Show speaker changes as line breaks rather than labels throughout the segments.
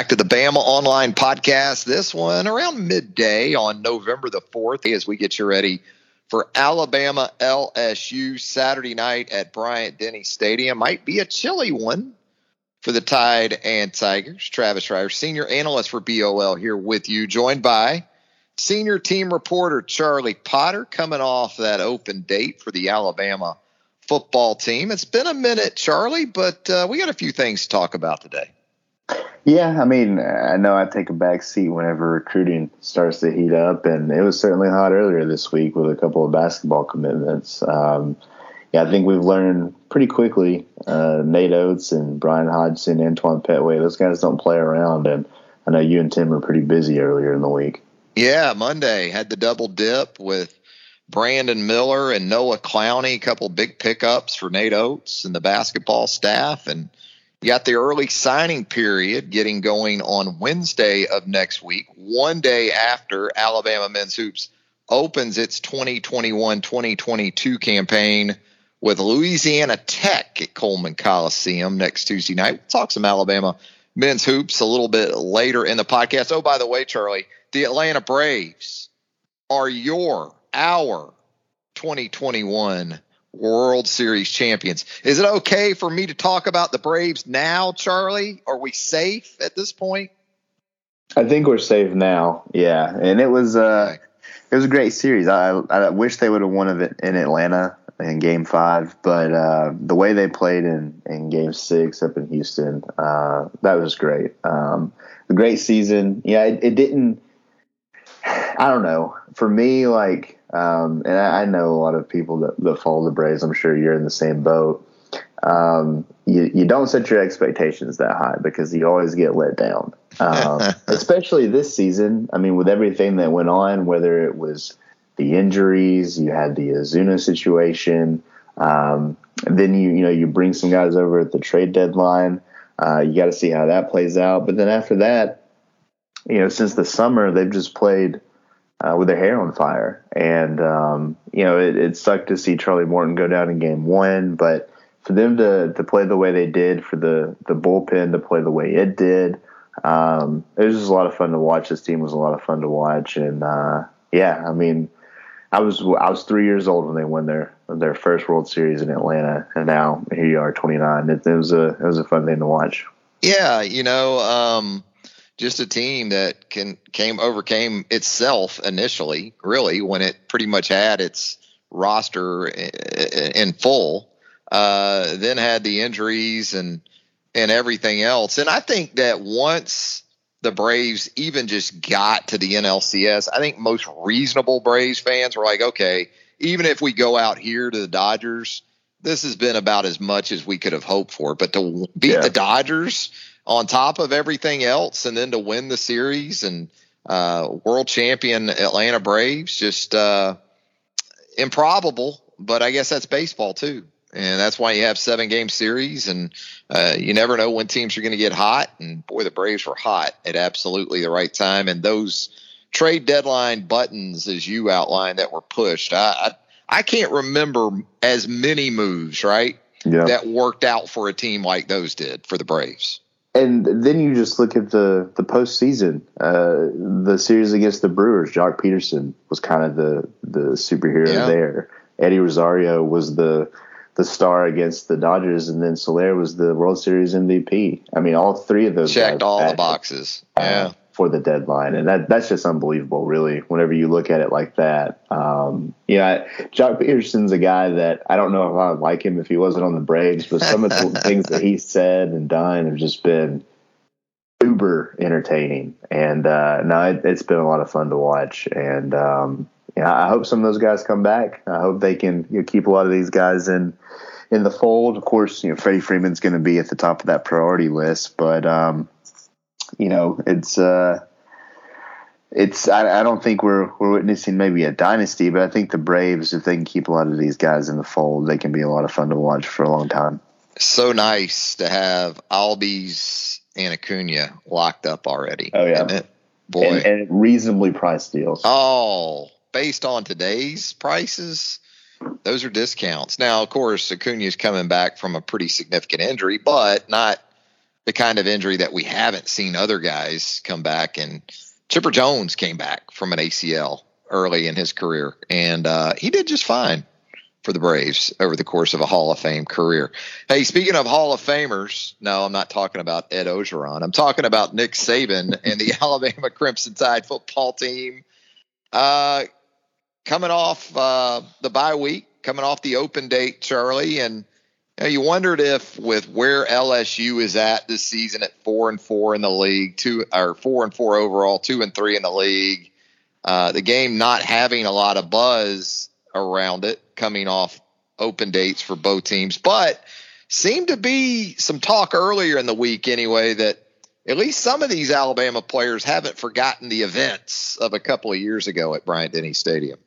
back to the Bama Online Podcast. This one around midday on November the 4th as we get you ready for Alabama LSU Saturday night at Bryant Denny Stadium. Might be a chilly one for the Tide and Tigers. Travis Reier, senior analyst for BOL, here with you, joined by senior team reporter Charlie Potter, coming off that open date for the Alabama football team. It's been a minute, Charlie, but uh, we got a few things to talk about today.
Yeah, I mean, I know I take a back seat whenever recruiting starts to heat up, and it was certainly hot earlier this week with a couple of basketball commitments. Um, yeah, I think we've learned pretty quickly. Uh, Nate Oats and Brian Hodgson, Antoine Pettway, those guys don't play around, and I know you and Tim were pretty busy earlier in the week.
Yeah, Monday had the double dip with Brandon Miller and Noah Clowney, a couple big pickups for Nate Oats and the basketball staff, and you got the early signing period getting going on Wednesday of next week, one day after Alabama men's hoops opens its 2021 2022 campaign with Louisiana Tech at Coleman Coliseum next Tuesday night. We'll talk some Alabama men's hoops a little bit later in the podcast. Oh, by the way, Charlie, the Atlanta Braves are your, our 2021 World Series champions. Is it okay for me to talk about the Braves now, Charlie? Are we safe at this point?
I think we're safe now. Yeah, and it was uh, it was a great series. I I wish they would have won it in Atlanta in Game Five, but uh, the way they played in in Game Six up in Houston, uh, that was great. Um, a great season. Yeah, it, it didn't. I don't know. For me, like um, and I, I, know a lot of people that, that follow the Braves. I'm sure you're in the same boat. Um, you, you don't set your expectations that high because you always get let down. Um, especially this season. I mean, with everything that went on, whether it was the injuries, you had the Acuna situation. Um, then you you know you bring some guys over at the trade deadline. Uh, you got to see how that plays out. But then after that, you know, since the summer, they've just played uh, with their hair on fire. And, um, you know, it, it, sucked to see Charlie Morton go down in game one, but for them to, to play the way they did, for the, the bullpen to play the way it did, um, it was just a lot of fun to watch. This team was a lot of fun to watch. And, uh, yeah, I mean, I was I was three years old when they won their their first World Series in Atlanta, and now here you are, 29. It, it was a it was a fun thing to watch.
Yeah, you know, um, just a team that can came overcame itself initially, really, when it pretty much had its roster in full. Uh, then had the injuries and and everything else. And I think that once the Braves even just got to the NLCS, I think most reasonable Braves fans were like, okay, even if we go out here to the Dodgers, this has been about as much as we could have hoped for. But to beat yeah. the Dodgers on top of everything else, and then to win the series and uh, world champion Atlanta Braves, just uh, improbable. But I guess that's baseball too, and that's why you have seven game series, and uh, you never know when teams are going to get hot. And boy, the Braves were hot at absolutely the right time, and those trade deadline buttons, as you outlined, that were pushed. I, I, I can't remember as many moves, right? Yeah. That worked out for a team like those did for the Braves
and then you just look at the the postseason. Uh, the series against the Brewers, Joc Pederson was kind of the the superhero yeah. there. Eddie Rosario was the the star against the Dodgers, and then Soler was the World Series MVP. I mean, all three of those
checked all the boxes. Uh, yeah
for the deadline, and that that's just unbelievable, really. Whenever you look at it like that, um, yeah, Joc Pederson's a guy that I don't know if I would like him if he wasn't on the Braves, but some of the things that he said and done have just been uber entertaining, and uh, no, it, has been a lot of fun to watch, and um, yeah, I hope some of those guys come back. I hope they can you know, keep a lot of these guys in in the fold. Of course, you know Freddie Freeman's going to be at the top of that priority list, but um, you know, it's uh, it's I, I, don't think we're we're witnessing maybe a dynasty, but I think the Braves, if they can keep a lot of these guys in the fold, they can be a lot of fun to watch for a long time.
So nice to have Albies and Acuna locked up already.
Oh yeah, boy, and, and reasonably priced deals.
Oh, based on today's prices, those are discounts. Now, of course, Acuna is coming back from a pretty significant injury, but not the kind of injury that we haven't seen other guys come back. And Chipper Jones came back from an ACL early in his career, and uh, he did just fine for the Braves over the course of a Hall of Fame career. Hey, speaking of Hall of Famers, no, I'm not talking about Ed Orgeron. I'm talking about Nick Saban and the Alabama Crimson Tide football team. Uh, coming off uh, the bye week, coming off the open date, Charlie, and you, you wondered if with where LSU is at this season at four and four in the league, two or four and four overall, two and three in the league, uh, the game not having a lot of buzz around it coming off open dates for both teams, but seemed to be some talk earlier in the week anyway that at least some of these Alabama players haven't forgotten the events of a couple of years ago at Bryant Denny Stadium.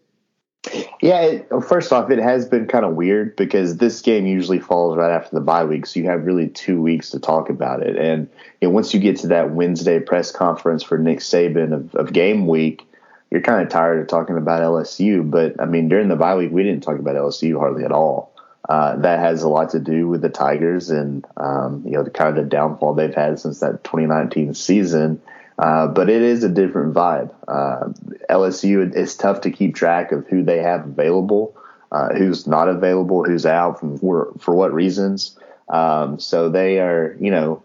Yeah, first off, it has been kind of weird because this game usually falls right after the bye week, so you have really two weeks to talk about it. And you know, once you get to that Wednesday press conference for Nick Saban of, of game week, you're kind of tired of talking about LSU. But I mean, during the bye week, we didn't talk about LSU hardly at all. Uh, that has a lot to do with the Tigers and um, you know the kind of the downfall they've had since that 2019 season. Uh, but it is a different vibe. Uh, LSU, it's tough to keep track of who they have available, uh, who's not available, who's out, from for, for what reasons. Um, so they are, you know,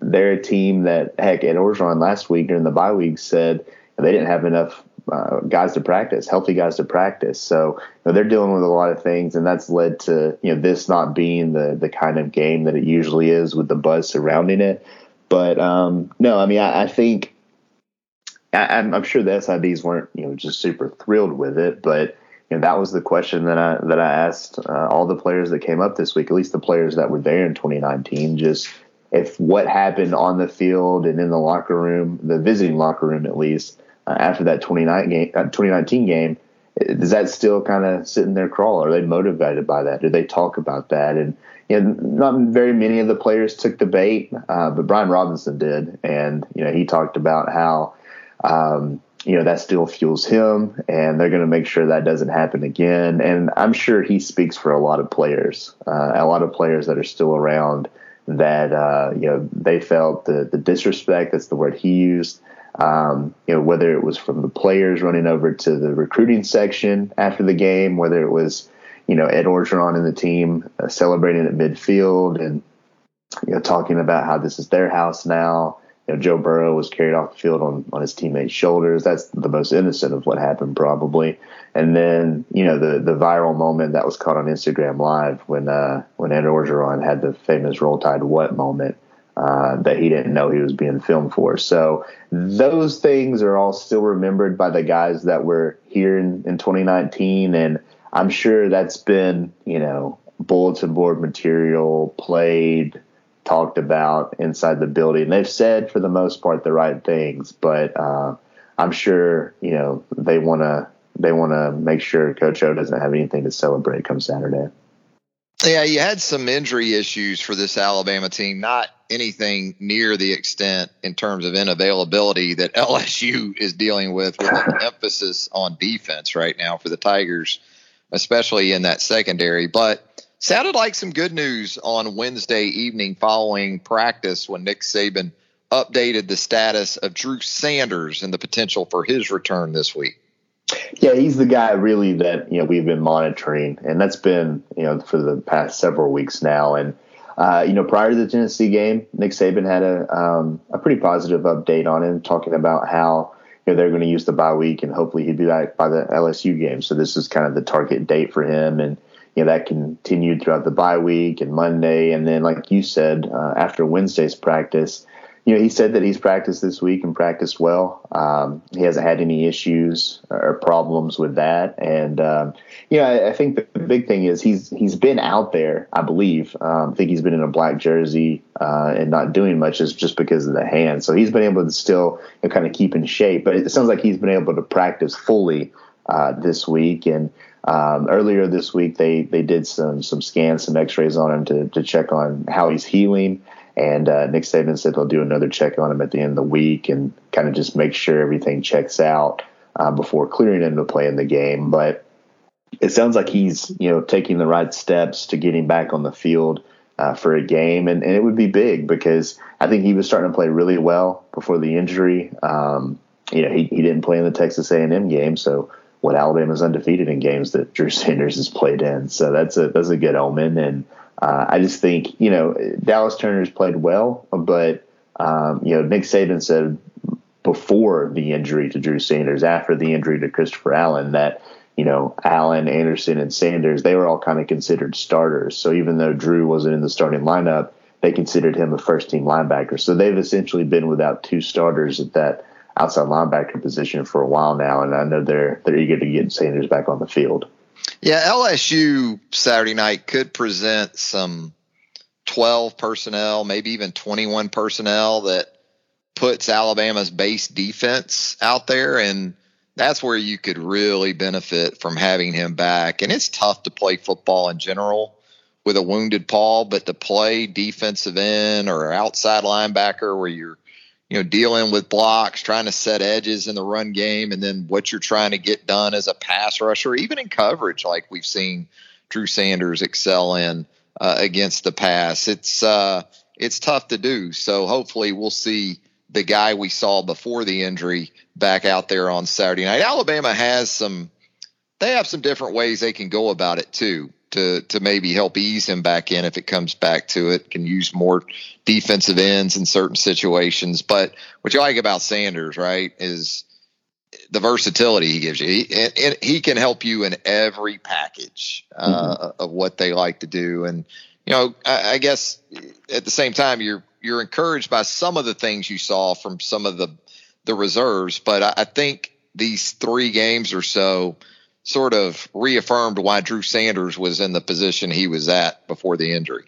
they're a team that, heck, Ed Orgeron last week during the bye week said they didn't have enough uh, guys to practice, healthy guys to practice. So you know, they're dealing with a lot of things, and that's led to you know this not being the the kind of game that it usually is with the buzz surrounding it. But um, no, I mean I, I think I, am sure the SIDs weren't you know just super thrilled with it, but you know that was the question that I that I asked uh, all the players that came up this week, at least the players that were there in 2019, just if what happened on the field and in the locker room, the visiting locker room at least uh, after that 29 game, uh, 2019 game, does that still kind of sitting there crawl? Are they motivated by that? Do they talk about that? And you know, not very many of the players took the bait, uh, but Brian Robinson did, and you know he talked about how um, you know that still fuels him, and they're going to make sure that doesn't happen again. And I'm sure he speaks for a lot of players, uh, a lot of players that are still around that uh, you know they felt the the disrespect. That's the word he used um, you know, whether it was from the players running over to the recruiting section after the game, whether it was, you know, Ed Orgeron and the team uh, celebrating at midfield and, you know, talking about how this is their house now. You know, Joe Burrow was carried off the field on, on his teammates' shoulders. That's the most innocent of what happened, probably. And then, you know, the the viral moment that was caught on Instagram Live when uh, when Ed Orgeron had the famous "Roll Tide What" moment uh, that he didn't know he was being filmed for. So those things are all still remembered by the guys that were here in, in 2019, and I'm sure that's been you know bulletin board material played talked about inside the building. They've said for the most part the right things, but uh, I'm sure you know they want to they want to make sure Coach O doesn't have anything to celebrate come Saturday.
Yeah, you had some injury issues for this Alabama team, not anything near the extent in terms of inavailability that LSU is dealing with, with an emphasis on defense right now for the Tigers, especially in that secondary. But sounded like some good news on Wednesday evening following practice when Nick Saban updated the status of Drew Sanders and the potential for his return this week.
Yeah, he's the guy really that you know we've been monitoring, and that's been you know for the past several weeks now. And uh, you know, prior to the Tennessee game, Nick Saban had a um, a pretty positive update on him, talking about how you know they're going to use the bye week, and hopefully he'd be back by the LSU game. So this is kind of the target date for him, and you know that continued throughout the bye week and Monday, and then like you said, uh, after Wednesday's practice you know, he said that he's practiced this week and practiced well. Um, he hasn't had any issues or problems with that, and um, you know, I, I, think the big thing is he's he's been out there. I believe. Um, I think he's been in a black jersey uh, and not doing much is just because of the hand. So he's been able to still you know, kind of keep in shape. But it sounds like he's been able to practice fully uh, this week and. Um, earlier this week, they they did some some scans, some X-rays on him to to check on how he's healing. And uh, Nick Saban said they'll do another check on him at the end of the week and kind of just make sure everything checks out uh, before clearing him to play in the game. But it sounds like he's you know taking the right steps to getting back on the field. uh, for a game, and, and it would be big because I think he was starting to play really well before the injury. Um, you know, he, he didn't play in the Texas A&M game, so what Alabama's undefeated in games that Drew Sanders has played in. So that's a that's a good omen, and uh, I just think you know Dallas Turner's played well, but um, you know Nick Saban said before the injury to Drew Sanders, after the injury to Christopher Allen, that you know, Allen, Anderson, and Sanders, they were all kind of considered starters. So even though Drew wasn't in the starting lineup, they considered him a first team linebacker. So they've essentially been without two starters at that outside linebacker position for a while now, and I know they're they're eager to get Sanders back on the field.
Yeah, LSU Saturday night could present some 12 personnel, maybe even 21 personnel that puts Alabama's base defense out there and that's where you could really benefit from having him back. And it's tough to play football in general with a wounded Paul, but to play defensive end or outside linebacker where you're, you know, dealing with blocks, trying to set edges in the run game, and then what you're trying to get done as a pass rusher, even in coverage, like we've seen Drew Sanders excel in uh, against the pass. It's uh, it's tough to do. So hopefully we'll see the guy we saw before the injury back out there on Saturday night. Alabama has some they have some different ways they can go about it too to to maybe help ease him back in if it comes back to it. Can use more defensive ends in certain situations. But what you like about Sanders, right, is the versatility he gives you. He, and, and he can help you in every package uh, mm-hmm. of what they like to do. And you know, I, I guess at the same time, you're you're encouraged by some of the things you saw from some of the the reserves, but I, I think these three games or so sort of reaffirmed why Drew Sanders was in the position he was at before the injury.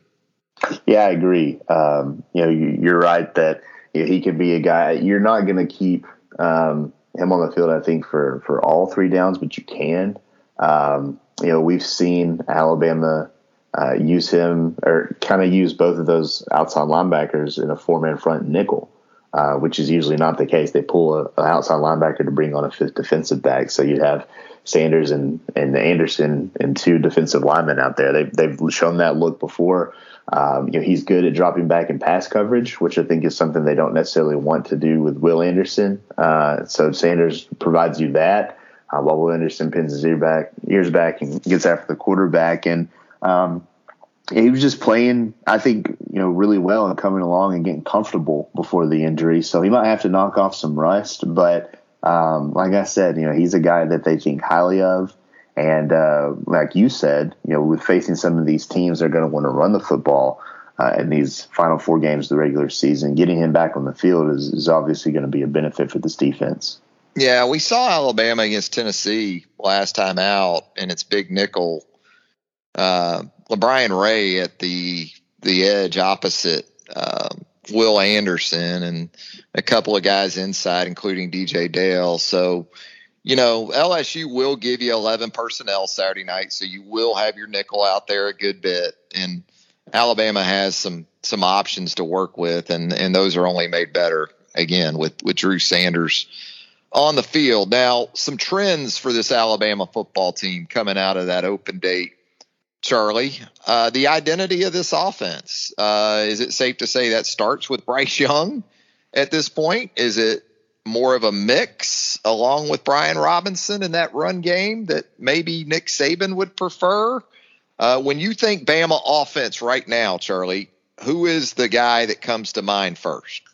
Yeah, I agree. Um, you know, you, are right that he could be a guy. You're not going to keep um, him on the field, I think, for for all three downs, but you can. Um, you know, we've seen Alabama uh, use him or kind of use both of those outside linebackers in a four man front nickel, uh, which is usually not the case. They pull an outside linebacker to bring on a fifth defensive back. So you'd have Sanders and, and Anderson and two defensive linemen out there. They, they've shown that look before. Um, you know, he's good at dropping back in pass coverage, which I think is something they don't necessarily want to do with Will Anderson. Uh, so Sanders provides you that. Uh, while Will Anderson pins his ear back, ears back and gets after the quarterback. And um, he was just playing, I think, you know, really well and coming along and getting comfortable before the injury. So he might have to knock off some rust. But um, like I said, you know, he's a guy that they think highly of. And uh, like you said, you know, with facing some of these teams, they're going to want to run the football uh, in these final four games of the regular season. Getting him back on the field is, is obviously going to be a benefit for this defense.
Yeah, we saw Alabama against Tennessee last time out, and it's big nickel uh, LaBryan Ray at the the edge opposite uh, Will Anderson and a couple of guys inside, including DJ Dale. So, you know, LSU will give you 11 personnel Saturday night, so you will have your nickel out there a good bit. And Alabama has some some options to work with, and and those are only made better again with with Drew Sanders on the field. Now, some trends for this Alabama football team coming out of that open date Charlie, uh, the identity of this offense. Uh, is it safe to say that starts with Bryce Young at this point? Is it more of a mix along with Brian Robinson in that run game that maybe Nick Saban would prefer? Uh, when you think Bama offense right now, Charlie, who is the guy that comes to mind first?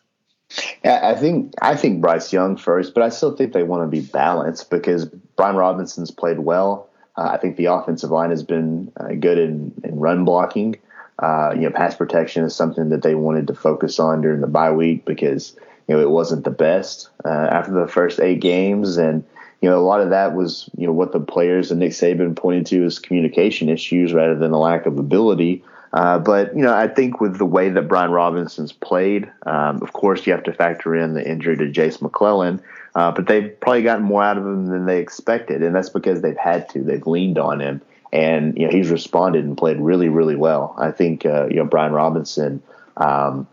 I think I think Bryce Young first, but I still think they want to be balanced because Brian Robinson's played well. Uh, I think the offensive line has been uh, good in, in run blocking. Uh, you know, pass protection is something that they wanted to focus on during the bye week because you know it wasn't the best uh, after the first eight games, and you know a lot of that was you know what the players and Nick Saban pointed to as communication issues rather than a lack of ability. Uh, but you know, I think with the way that Brian Robinson's played, um, of course, you have to factor in the injury to Jase McClellan. Uh, but they've probably gotten more out of him than they expected, and that's because they've had to. They've leaned on him, and you know he's responded and played really, really well. I think uh, you know Brian Robinson, um,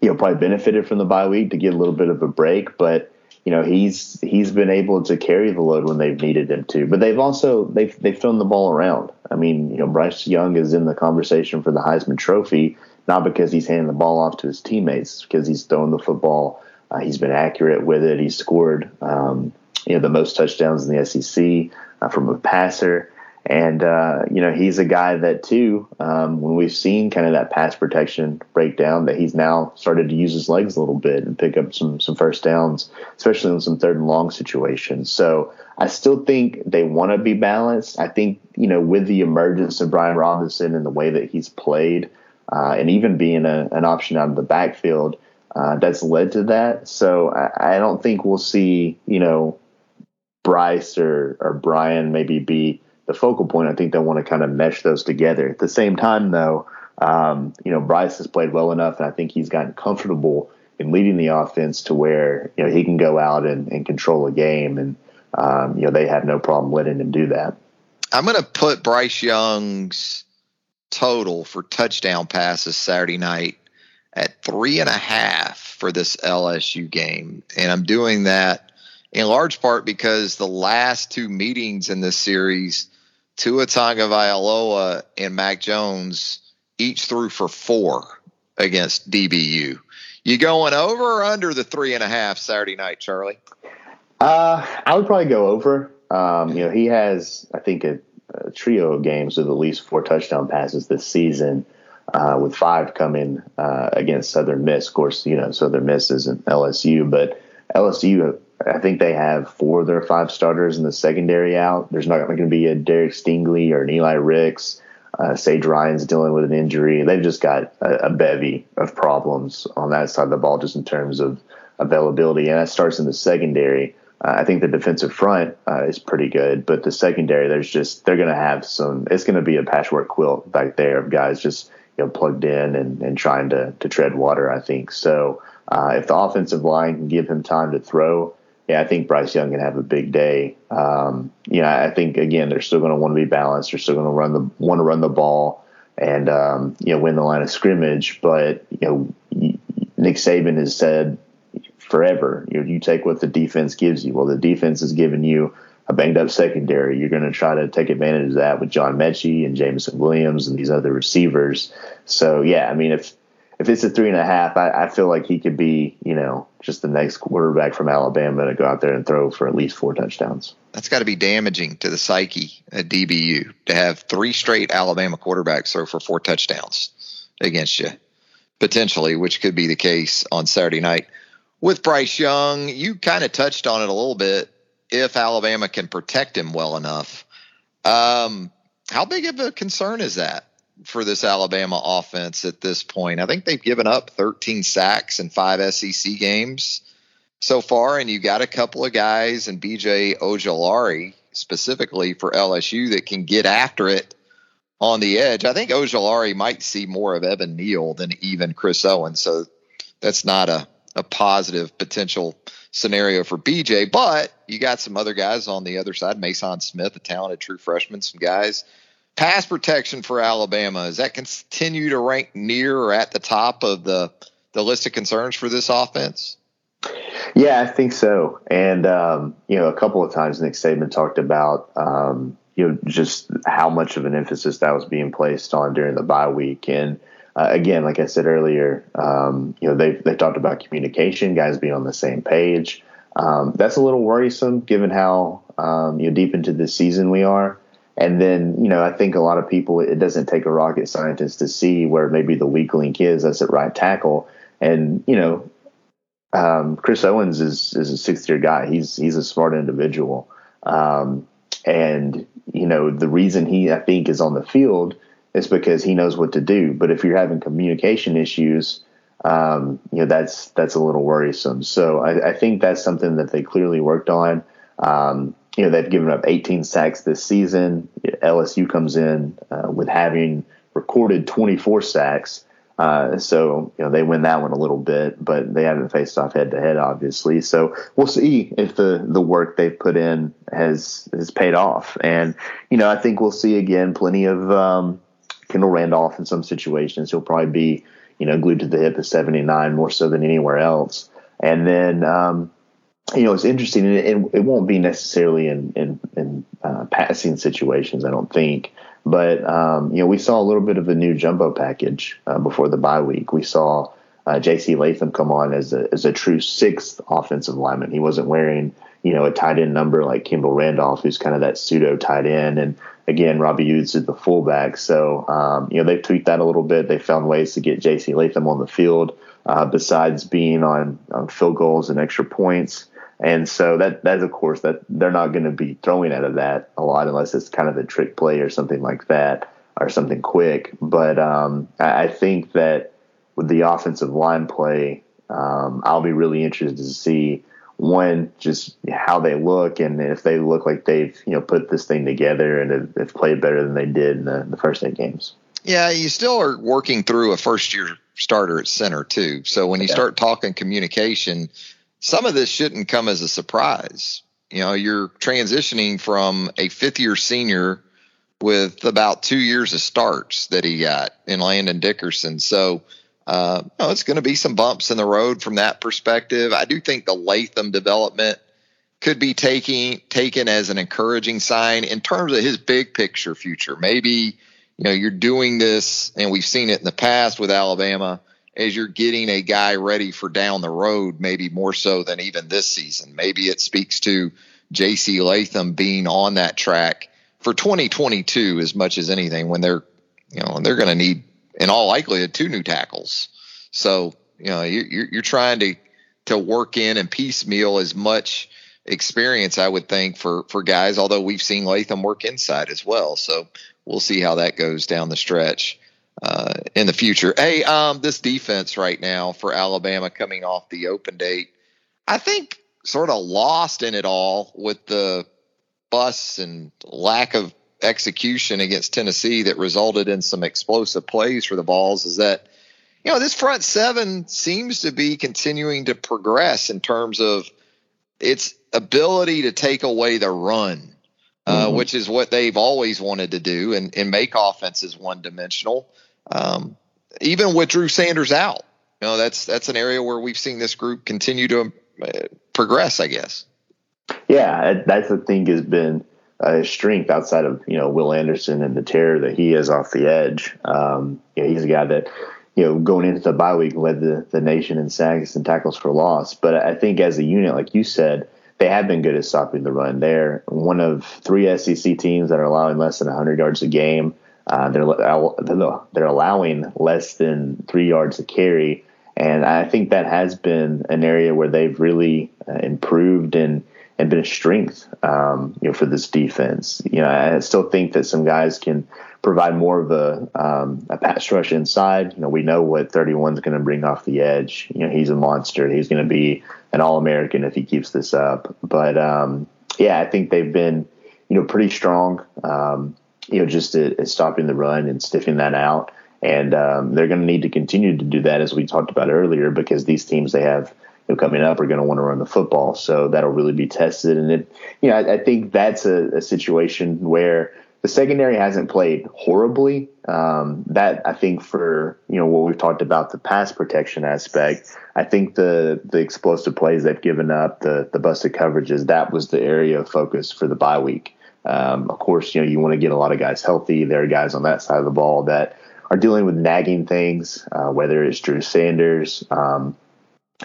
you know, probably benefited from the bye week to get a little bit of a break, but you know he's he's been able to carry the load when they've needed him to. But they've also they've they've thrown the ball around. I mean, you know, Bryce Young is in the conversation for the Heisman Trophy, not because he's handing the ball off to his teammates, because he's throwing the football. Uh, he's been accurate with it. He's scored, um, you know, the most touchdowns in the SEC uh, from a passer. And, uh, you know, he's a guy that, too, um, when we've seen kind of that pass protection break down, that he's now started to use his legs a little bit and pick up some, some first downs, especially in some third and long situations. So I still think they want to be balanced. I think, you know, with the emergence of Brian Robinson and the way that he's played, uh, and even being a, an option out of the backfield, uh, that's led to that. So I, I don't think we'll see, you know, Bryce or, or Brian maybe be the focal point. I think they want to kind of mesh those together. At the same time, though, um, you know, Bryce has played well enough, and I think he's gotten comfortable in leading the offense to where you know he can go out and, and control a game, and um, you know they have no problem letting him do that.
I'm going to put Bryce Young's total for touchdown passes Saturday night at three and a half for this LSU game, and I'm doing that in large part because the last two meetings in this series Tua Tagovailoa and Mac Jones each threw for four against DBU. You going over or under the three and a half Saturday night, Charlie?
Uh, I would probably go over. Um, you know, he has, I think, a, a, trio of games with at least four touchdown passes this season, uh, with five coming uh, against Southern Miss. Of course, you know, Southern Miss isn't LSU, but LSU I think they have four of their five starters in the secondary out. There's not going to be a Derek Stingley or an Eli Ricks. Uh, Sage Ryan's dealing with an injury. They've just got a, a, bevy of problems on that side of the ball, just in terms of availability. And that starts in the secondary. Uh, I think the defensive front uh, is pretty good, but the secondary, there's just they're going to have some. It's going to be a patchwork quilt back there of guys just you know plugged in and, and trying to to tread water. I think so. Uh, if the offensive line can give him time to throw, yeah, I think Bryce Young can have a big day. Um, you know, I think again they're still going to want to be balanced. They're still going to run the want to run the ball and um, you know win the line of scrimmage. But you know, Nick Saban has said forever, you you take what the defense gives you. Well, the defense has given you a banged up secondary. You're going to try to take advantage of that with John Metchie and Jameson Williams and these other receivers. So yeah, I mean if if it's a three and a half, I, I, feel like he could be, you know, just the next quarterback from Alabama to go out there and throw for at least four touchdowns.
That's got to be damaging to the psyche at DBU to have three straight Alabama quarterbacks throw for four touchdowns against you, potentially, which could be the case on Saturday night. With Bryce Young, you kind of touched on it a little bit. If Alabama can protect him well enough, um, how big of a concern is that? For this Alabama offense at this point. I think they've given up 13 sacks in five SEC games so far, and you got a couple of guys and BJ Ojulari specifically for LSU that can get after it on the edge. I think Ojulari might see more of Evan Neal than even Chris Owens, so that's not a, a positive potential scenario for BJ. But you got some other guys on the other side, Mason Smith, a talented true freshman, some guys pass protection for Alabama does that continue to rank near or at the top of the the list of concerns for this offense?
Yeah, I think so. And um, you know, a couple of times Nick Saban talked about um, you know just how much of an emphasis that was being placed on during the bye week. And uh, again, like I said earlier, um, you know they they talked about communication, guys being on the same page. Um, that's a little worrisome given how um, you know deep into the season we are. And then, you know, I think a lot of people, it doesn't take a rocket scientist to see where maybe the weak link is that's at right tackle. And, you know, um, Chris Owens is, is a sixth year guy. He's, he's a smart individual. Um, and, you know, the reason he, I think, is on the field is because he knows what to do. But if you're having communication issues, um, you know, that's, that's a little worrisome. So I, I think that's something that they clearly worked on. Um, you know they've given up 18 sacks this season. LSU comes in uh, with having recorded 24 sacks, uh, so you know they win that one a little bit, but they haven't faced off head to head, obviously. So we'll see if the the work they've put in has has paid off, and you know I think we'll see again plenty of um, Kendall Randolph in some situations. He'll probably be you know glued to the hip at 79 more so than anywhere else, and then. Um, you know, it's interesting, and it, won't be necessarily in in, in uh, passing situations, I don't think. But um, you know, we saw a little bit of a new jumbo package uh, before the bye week. We saw uh, J.C. Latham come on as a as a true sixth offensive lineman. He wasn't wearing you know a tight end number like Kendall Randolph, who's kind of that pseudo tight end, and again Robbie Ouzts is the fullback. So um, you know they've tweaked that a little bit. They found ways to get J.C. Latham on the field uh, besides being on, on field goals and extra points. And so that that's of course that they're not going to be throwing out of that a lot unless it's kind of a trick play or something like that or something quick. But um, I, I, think that with the offensive line play, um, I'll be really interested to see one just how they look and if they look like they've you know put this thing together and have, have played better than they did in the, the first eight games.
Yeah, you still are working through a first year starter at center too. So when you yeah. start talking communication some of this shouldn't come as a surprise. You know, you're transitioning from a fifth year senior with about two years of starts that he got in Landon Dickerson. So, uh, know, it's going to be some bumps in the road from that perspective. I do think the Latham development could be taking taken as an encouraging sign in terms of his big picture future. Maybe, you know, you're doing this, and we've seen it in the past with Alabama as you're getting a guy ready for down the road, maybe more so than even this season. Maybe it speaks to J.C. Latham being on that track for 2022 as much as anything when they're, you know, they're going to need, in all likelihood, two new tackles. So, you know, you're, you're trying to, to work in and piecemeal as much experience, I would think, for, for guys, although we've seen Latham work inside as well. So we'll see how that goes down the stretch uh, in the future. Hey, um, this defense right now for Alabama coming off the open date, I think sort of lost in it all with the bus and lack of execution against Tennessee that resulted in some explosive plays for the Vols is that you know this front seven seems to be continuing to progress in terms of its ability to take away the run uh, mm-hmm. which is what they've always wanted to do and, and make offenses one dimensional um, even with Drew Sanders out. You know, that's that's an area where we've seen this group continue to uh, progress. I guess.
Yeah, that's the thing has been a strength outside of you know Will Anderson and the terror that he is off the edge. Um, he's a guy that you know going into the bye week led the, the nation in sacks and tackles for loss. But I think as a unit, like you said, they have been good at stopping the run. They're one of three SEC teams that are allowing less than 100 yards a game. Uh, they're they're allowing less than three yards a carry, and I think that has been an area where they've really uh, improved and and been a strength, um, you know, for this defense. You know, I still think that some guys can provide more of a um, a pass rush inside. You know, we know what 31 is going to bring off the edge. You know, he's a monster. He's going to be an All American if he keeps this up. But um, yeah, I think they've been you know pretty strong. Um, you know, just at, at stopping the run and stiffing that out. And um, they're going to need to continue to do that, as we talked about earlier, because these teams they have you know, coming up are going to want to run the football. So that'll really be tested. And it, you know, I, I think that's a, a, situation where the secondary hasn't played horribly. Um, that I think for you know what we've talked about the pass protection aspect, I think the the explosive plays they've given up, the the busted coverages, that was the area of focus for the bye week. Um, of course, you know you want to get a lot of guys healthy. There are guys on that side of the ball that are dealing with nagging things, uh, whether it's Drew Sanders. Um,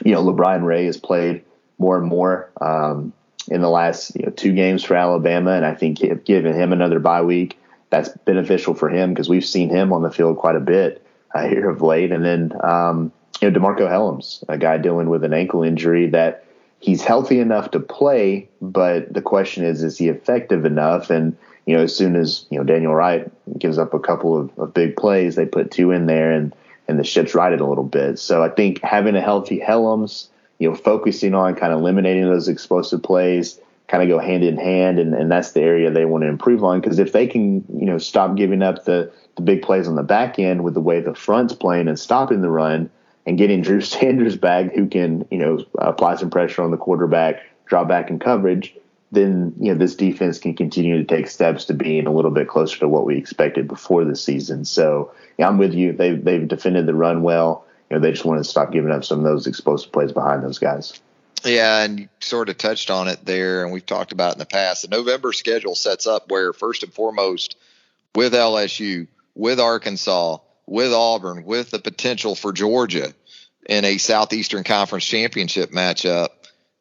you know, LaBryan Ray has played more and more um, in the last you know, two games for Alabama, and I think giving him another bye week that's beneficial for him because we've seen him on the field quite a bit uh, here of late. And then um, you know, DeMarcco Hellams, a guy dealing with an ankle injury that he's healthy enough to play, but the question is, is he effective enough? And you know, as soon as you know Daniel Wright gives up a couple of, of big plays, they put two in there, and and the ship's righted a little bit. So I think having a healthy Hellams, you know, focusing on kind of eliminating those explosive plays, kind of go hand in hand, and, and that's the area they want to improve on. Because if they can, you know, stop giving up the the big plays on the back end with the way the front's playing and stopping the run, and getting Drew Sanders back, who can you know apply some pressure on the quarterback, draw back in coverage, then you know this defense can continue to take steps to being a little bit closer to what we expected before the season. So yeah, I'm with you. They've they've defended the run well. You know they just want to stop giving up some of those explosive plays behind those guys.
Yeah, and you sort of touched on it there, and we've talked about it in the past. The November schedule sets up where first and foremost with LSU, with Arkansas, with Auburn, with the potential for Georgia in a Southeastern Conference championship matchup,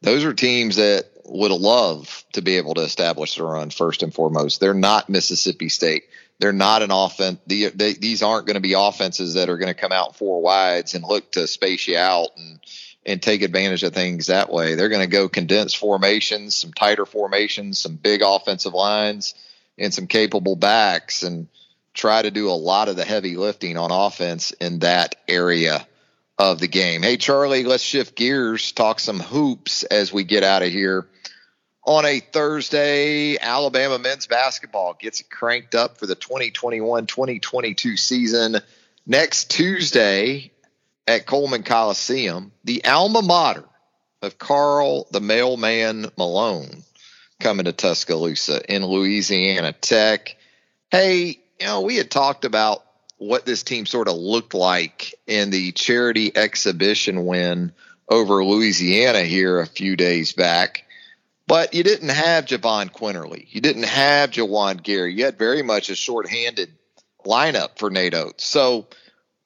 those are teams that would love to be able to establish a run first and foremost. They're not Mississippi State. They're not an offense. The, they, these aren't going to be offenses that are going to come out four wides and look to space you out and and take advantage of things that way. They're going to go condensed formations, some tighter formations, some big offensive lines, and some capable backs, and try to do a lot of the heavy lifting on offense in that area of the game. Hey, Charlie, let's shift gears, talk some hoops as we get out of here. On a Thursday, Alabama men's basketball gets cranked up for the 2021 2022 season. Next Tuesday at Coleman Coliseum, the alma mater of Karl the Mailman Malone coming to Tuscaloosa in Louisiana Tech. Hey, you know, we had talked about what this team sort of looked like in the charity exhibition win over Louisiana here a few days back. But you didn't have Jahvon Quinerly. You didn't have Juwan Gary. You had very much a shorthanded lineup for Nate Oats. So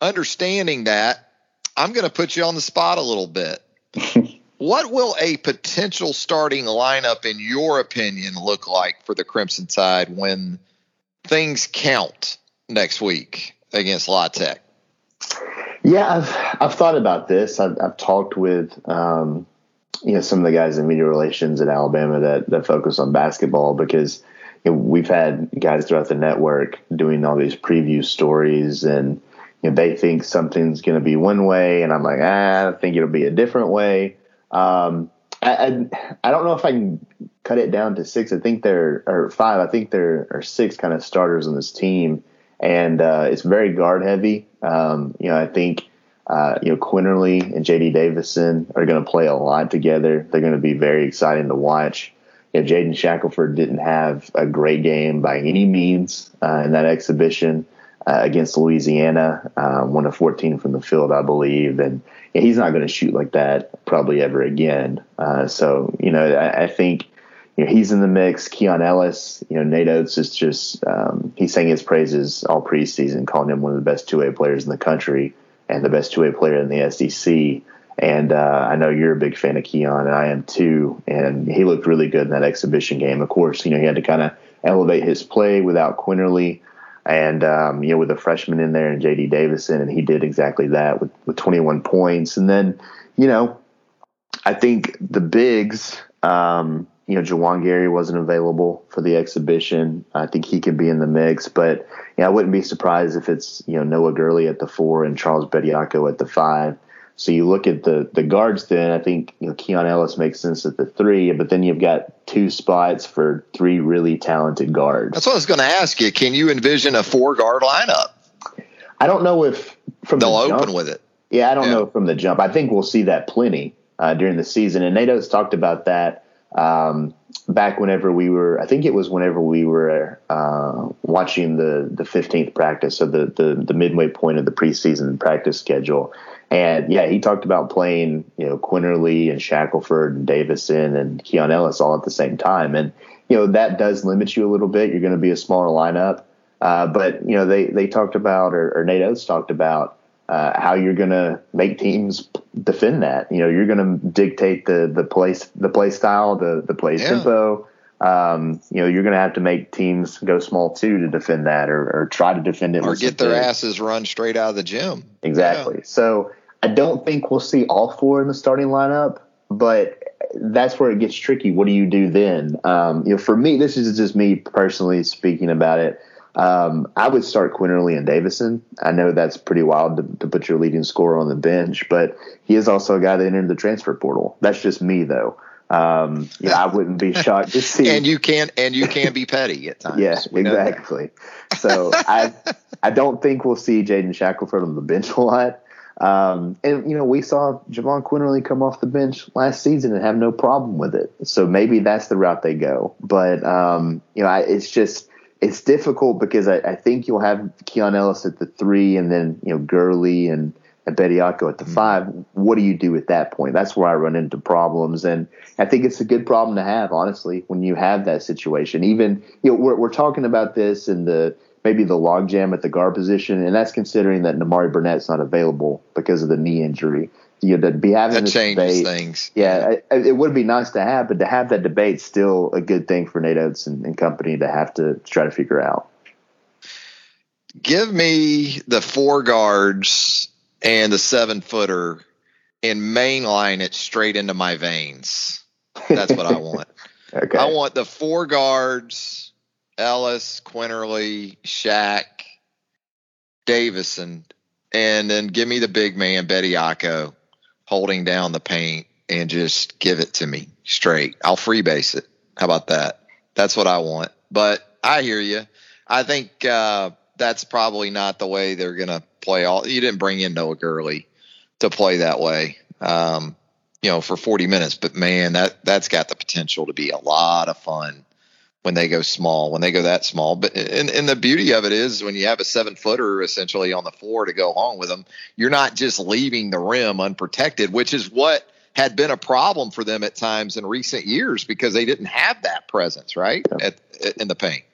understanding that, I'm going to put you on the spot a little bit. what will a potential starting lineup, in your opinion, look like for the Crimson Tide when things count next week? against La Tech?
Yeah, I've I've thought about this. I've, I've talked with um, you know some of the guys in media relations at Alabama that that focus on basketball because you know, we've had guys throughout the network doing all these preview stories and you know they think something's going to be one way and I'm like ah, I think it'll be a different way. Um, I, I, I don't know if I can cut it down to six. I think there are five. I think there are six kind of starters on this team and uh, it's very guard heavy. Um, you know, I think uh, you know Quinerly and J.D. Davison are going to play a lot together. They're going to be very exciting to watch. You know, Jaden Shackelford didn't have a great game by any means uh, in that exhibition uh, against Louisiana. Uh, one of 14 from the field, I believe, and he's not going to shoot like that probably ever again. Uh, so, you know, I, I think you know, he's in the mix. Keon Ellis, you know, Nate Oats is just, um, sang his praises all preseason, calling him one of the best two way players in the country and the best two way player in the SEC. And uh, I know you're a big fan of Keon, and I am too. And he looked really good in that exhibition game. Of course, you know, he had to kind of elevate his play without Quinerly and, um, you know, with a freshman in there and JD Davison, and he did exactly that with, with 21 points. And then, you know, I think the bigs, um, you know, Juwan Gary wasn't available for the exhibition. I think he could be in the mix, but yeah, I wouldn't be surprised if it's you know Noah Gurley at the four and Charles Bediako at the five. So you look at the the guards. Then I think you know Keon Ellis makes sense at the three, but then you've got two spots for three really talented guards.
That's what I was going to ask you. Can you envision a four guard lineup?
I don't know if
from they'll the open with it.
Yeah, I don't yeah. know from the jump. I think we'll see that plenty uh, during the season, and Nate's talked about that um, back whenever we were, I think it was whenever we were uh, watching the the 15th practice, so the, the the midway point of the preseason practice schedule. And yeah, he talked about playing, you know, Quinerly and Shackelford and Davison and Keon Ellis all at the same time. And, you know, that does limit you a little bit. You're going to be a smaller lineup. Uh, but, you know, they, they talked about, or, or Nate Oats talked about, uh, how you're going to make teams defend that. You know, you're going to dictate the the place the play style, the the play yeah. tempo. Um, you know, you're going to have to make teams go small too to defend that, or, or try to defend it,
or get their asses run straight out of the gym.
Exactly. Yeah. So I don't think we'll see all four in the starting lineup, but that's where it gets tricky. What do you do then? Um, you know, for me, this is just me personally speaking about it. Um, I would start Quinerly and Davison. I know that's pretty wild to, to, put your leading scorer on the bench, but he is also a guy that entered the transfer portal. That's just me, though. Um, yeah, I wouldn't be shocked to see.
and you can and you can be petty at times.
Yeah, we exactly. so I I don't think we'll see Jaden Shackelford on the bench a lot. Um, and you know, we saw Jahvon Quinerly come off the bench last season and have no problem with it. So maybe that's the route they go. But um, you know, I, it's just it's difficult because I, I, think you'll have Keon Ellis at the three, and then you know Gurley and, and Bediako at the mm-hmm. five. What do you do at that point? That's where I run into problems, and I think it's a good problem to have, honestly, when you have that situation. Even you know we're we're talking about this in the maybe the logjam at the guard position, and that's considering that Nimari Burnett's not available because of the knee injury. You know, to be having
that
this
changes
debate,
things.
yeah, I- it would be nice to have, but to have that debate still a good thing for Nate Oats and, and company to have to try to figure out.
Give me the four guards and the seven footer and mainline it straight into my veins. That's what I want.
Okay.
I want the four guards, Ellis, Quinerly, Shaq, Davison, and then give me the big man, Betty Bediako, holding down the paint and just give it to me straight. I'll freebase it. How about that? That's what I want. But I hear you. I think uh, that's probably not the way they're going to play all. You didn't bring in Noah Gurley to play that way. Um, you know, for 40 minutes. But man, that that's got the potential to be a lot of fun when they go small, when they go that small. But and, and the beauty of it is when you have a seven footer essentially on the floor to go along with them, you're not just leaving the rim unprotected, which is what had been a problem for them at times in recent years because they didn't have that presence, right? At, at in the paint.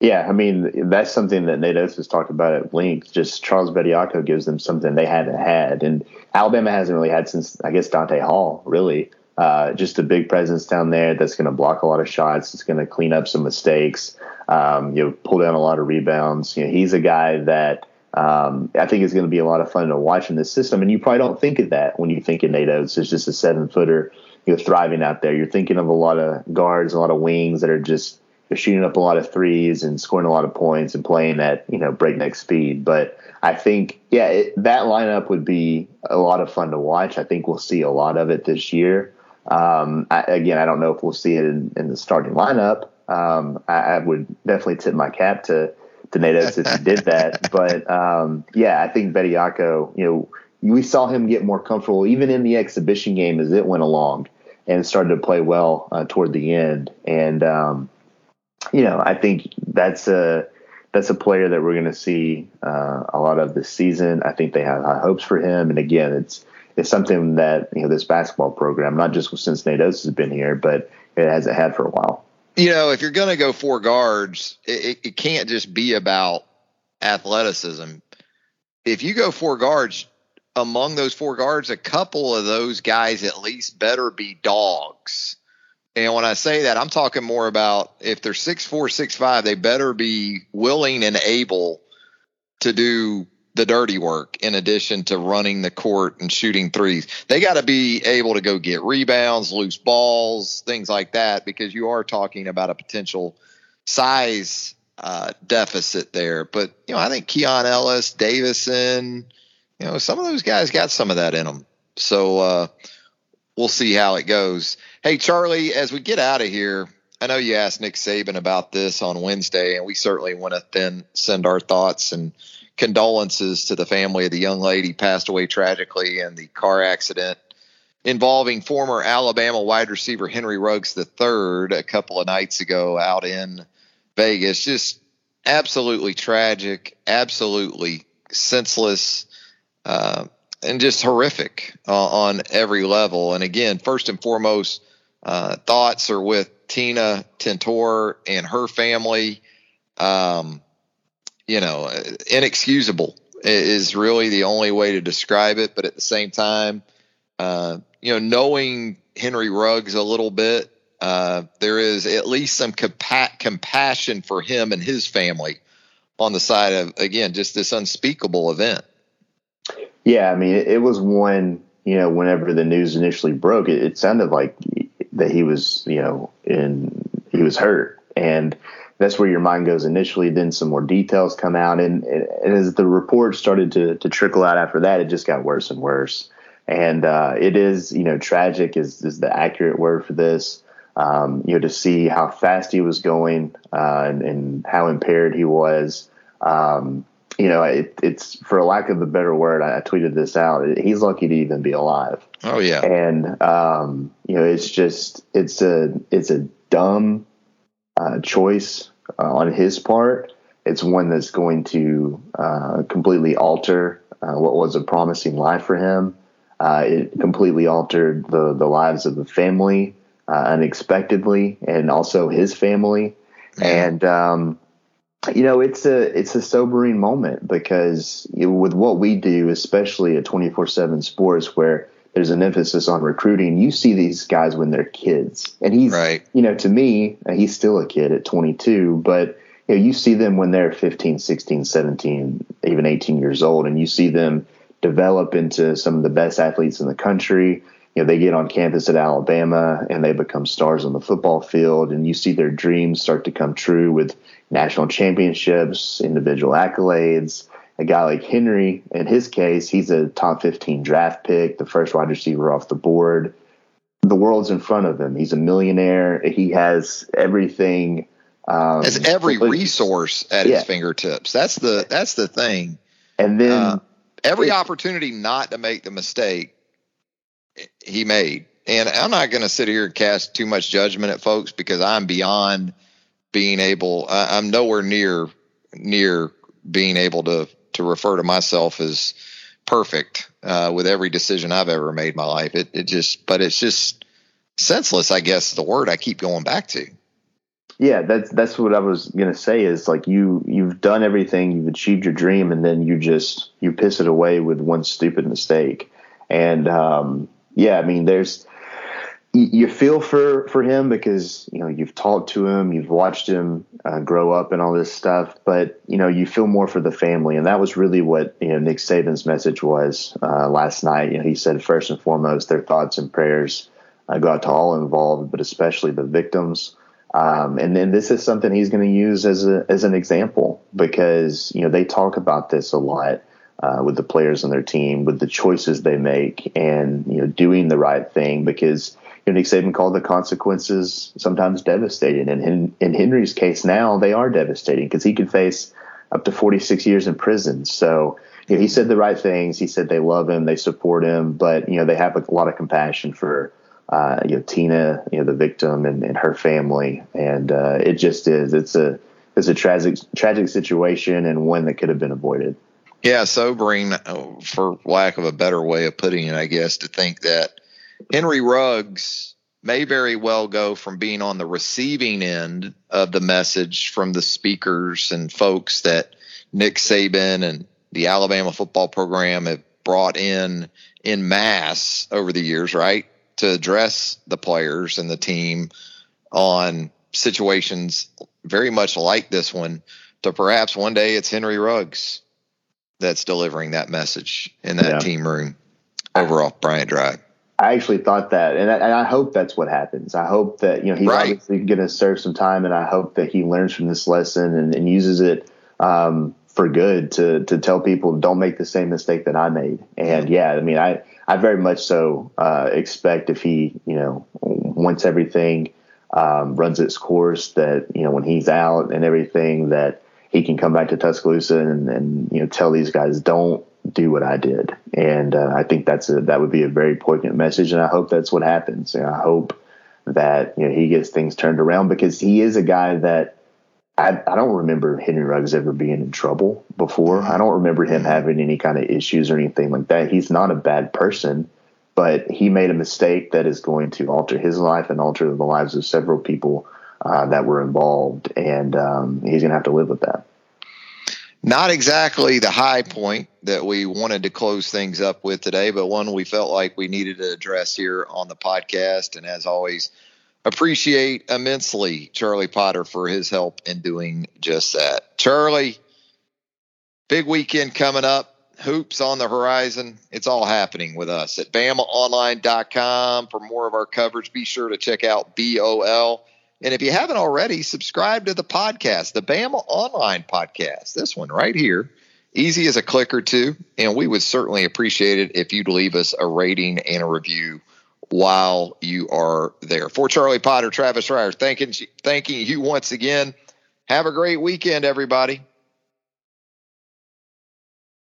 Yeah, I mean that's something that Nate Oats has talked about at length. Just Charles Bediako gives them something they hadn't had, and Alabama hasn't really had since I guess Donta Hall. Really, uh, just a big presence down there that's going to block a lot of shots. It's going to clean up some mistakes. Um, you know, pull down a lot of rebounds. You know, he's a guy that um, I think is going to be a lot of fun to watch in this system. And you probably don't think of that when you think of Nate Oats as just a seven footer, you know, thriving out there. You're thinking of a lot of guards, a lot of wings that are just shooting up a lot of threes and scoring a lot of points and playing at you know breakneck speed. But I think yeah, it, that lineup would be a lot of fun to watch. I think we'll see a lot of it this year. Um, I, again, I don't know if we'll see it in, in the starting lineup. Um, I, I, would definitely tip my cap to to Nate Oats if he did that. But um, yeah, I think Bediako, you know, we saw him get more comfortable even in the exhibition game as it went along and started to play well uh, toward the end. And um, you know, I think that's a that's a player that we're going to see uh, a lot of this season. I think they have high hopes for him, and again, it's it's something that you know this basketball program, not just since Oats has been here, but it hasn't had for a while.
You know, if you're going to go four guards, it, it can't just be about athleticism. If you go four guards, among those four guards, a couple of those guys at least better be dogs. And when I say that, I'm talking more about if they're six four, six five, they better be willing and able to do the dirty work in addition to running the court and shooting threes. They got to be able to go get rebounds, loose balls, things like that, because you are talking about a potential size uh, deficit there. But you know, I think Keon Ellis, Davison, you know, some of those guys got some of that in them. So uh, we'll see how it goes. Hey, Charlie, as we get out of here, I know you asked Nick Saban about this on Wednesday, and we certainly want to then send our thoughts and condolences to the family of the young lady passed away tragically in the car accident involving former Alabama wide receiver Henry Ruggs III a couple of nights ago out in Vegas. Just absolutely tragic, absolutely senseless. Uh, and just horrific uh, on every level. And again, first and foremost, uh, thoughts are with Tina Tintor and her family. Um, you know, inexcusable is really the only way to describe it. But at the same time, uh, you know, knowing Henry Ruggs a little bit, uh, there is at least some compa- compassion for him and his family on the side of, again, just this unspeakable event.
Yeah, I mean, it, was one, you know, whenever the news initially broke, it, it sounded like that he was, you know, in, he was hurt. And, that's where your mind goes initially. Then some more details come out, and, and as the report started to to trickle out after that, it just got worse and worse. And uh, it is, you know, tragic is is the accurate word for this. Um, you know, to see how fast he was going uh, and, and, how impaired he was. Um, you know, it, it's for lack of a better word, I, I, tweeted this out. He's lucky to even be alive.
Oh yeah.
And um, you know, it's just it's a it's a dumb uh, choice uh, on his part. It's one that's going to uh, completely alter uh, what was a promising life for him. Uh, it completely altered the, the lives of the family uh, unexpectedly and also his family. And, um, You know, it's a it's a sobering moment because with what we do, especially at twenty four seven Sports, where there's an emphasis on recruiting. You see these guys when they're kids, and he's right. You know, to me, uh, he's still a kid at 22, but you know, you see them when they're 15, 16, 17, even 18 years old, and you see them develop into some of the best athletes in the country. You know, they get on campus at Alabama and they become stars on the football field, and you see their dreams start to come true with national championships, individual accolades a guy like Henry, in his case, he's a top 15 draft pick, the first wide receiver off the board. The world's in front of him. He's a millionaire. He has everything.
Um, has every resource at yeah. his fingertips. That's the that's the thing.
And then uh,
every it, opportunity not to make the mistake he made. And I'm not going to sit here and cast too much judgment at folks because I'm beyond being able. I, I'm nowhere near near being able to to refer to myself as perfect uh, with every decision I've ever made in my life. It, it just, but it's just senseless. I guess the word I keep going back to.
Yeah, that's that's what I was gonna say. Is like you you've done everything, you've achieved your dream, and then you just you piss it away with one stupid mistake. And um, yeah, I mean, there's you feel for for him because you know you've talked to him, you've watched him uh, grow up and all this stuff, but you know you feel more for the family, and that was really what you know Nick Saban's message was uh, last night. You know, he said first and foremost, their thoughts and prayers uh, go out to all involved, but especially the victims. Um, and then this is something he's going to use as a as an example because you know they talk about this a lot. Uh, with the players on their team, with the choices they make, and you know doing the right thing because you know, Nick Saban called the consequences sometimes devastating. And in, in Henry's case now, they are devastating because he could face up to 46 years in prison. So, you know, he said the right things. He said they love him, they support him, but, you know, they have a lot of compassion for, uh, you know, Tina, you know, the victim and, and her family. And uh, it just is, it's a, it's a tragic, tragic situation and one that could have been avoided.
Yeah, sobering, uh, for lack of a better way of putting it, I guess, to think that Henry Ruggs may very well go from being on the receiving end of the message from the speakers and folks that Nick Saban and the Alabama football program have brought in in mass over the years, right? To address the players and the team on situations very much like this one, to perhaps one day it's Henry Ruggs that's delivering that message in that yeah. team room over off Bryant Drive.
I actually thought that, and I, and I, hope that's what happens. I hope that you know he's right. obviously going to serve some time, and I hope that he learns from this lesson and, and uses it um, for good to to tell people don't make the same mistake that I made. And yeah, I mean, I I very much so uh, expect if he you know once everything um, runs its course that you know when he's out and everything that he can come back to Tuscaloosa and, and you know tell these guys don't do what I did. And uh, I think that's a, that would be a very poignant message, and I hope that's what happens. And I hope that you know he gets things turned around because he is a guy that I, I don't remember Henry Ruggs ever being in trouble before. I don't remember him having any kind of issues or anything like that. He's not a bad person, but he made a mistake that is going to alter his life and alter the lives of several people uh, that were involved, and um, he's going to have to live with that.
Not exactly the high point that we wanted to close things up with today, but one we felt like we needed to address here on the podcast. And as always, appreciate immensely Charlie Potter for his help in doing just that. Charlie, big weekend coming up. Hoops on the horizon. It's all happening with us at BamaOnline.com. For more of our coverage, be sure to check out BOL and if you haven't already, subscribe to the podcast, the Bama Online Podcast, this one right here. Easy as a click or two. And we would certainly appreciate it if you'd leave us a rating and a review while you are there. For Charlie Potter, Travis Reier, thanking, thanking you once again. Have a great weekend, everybody.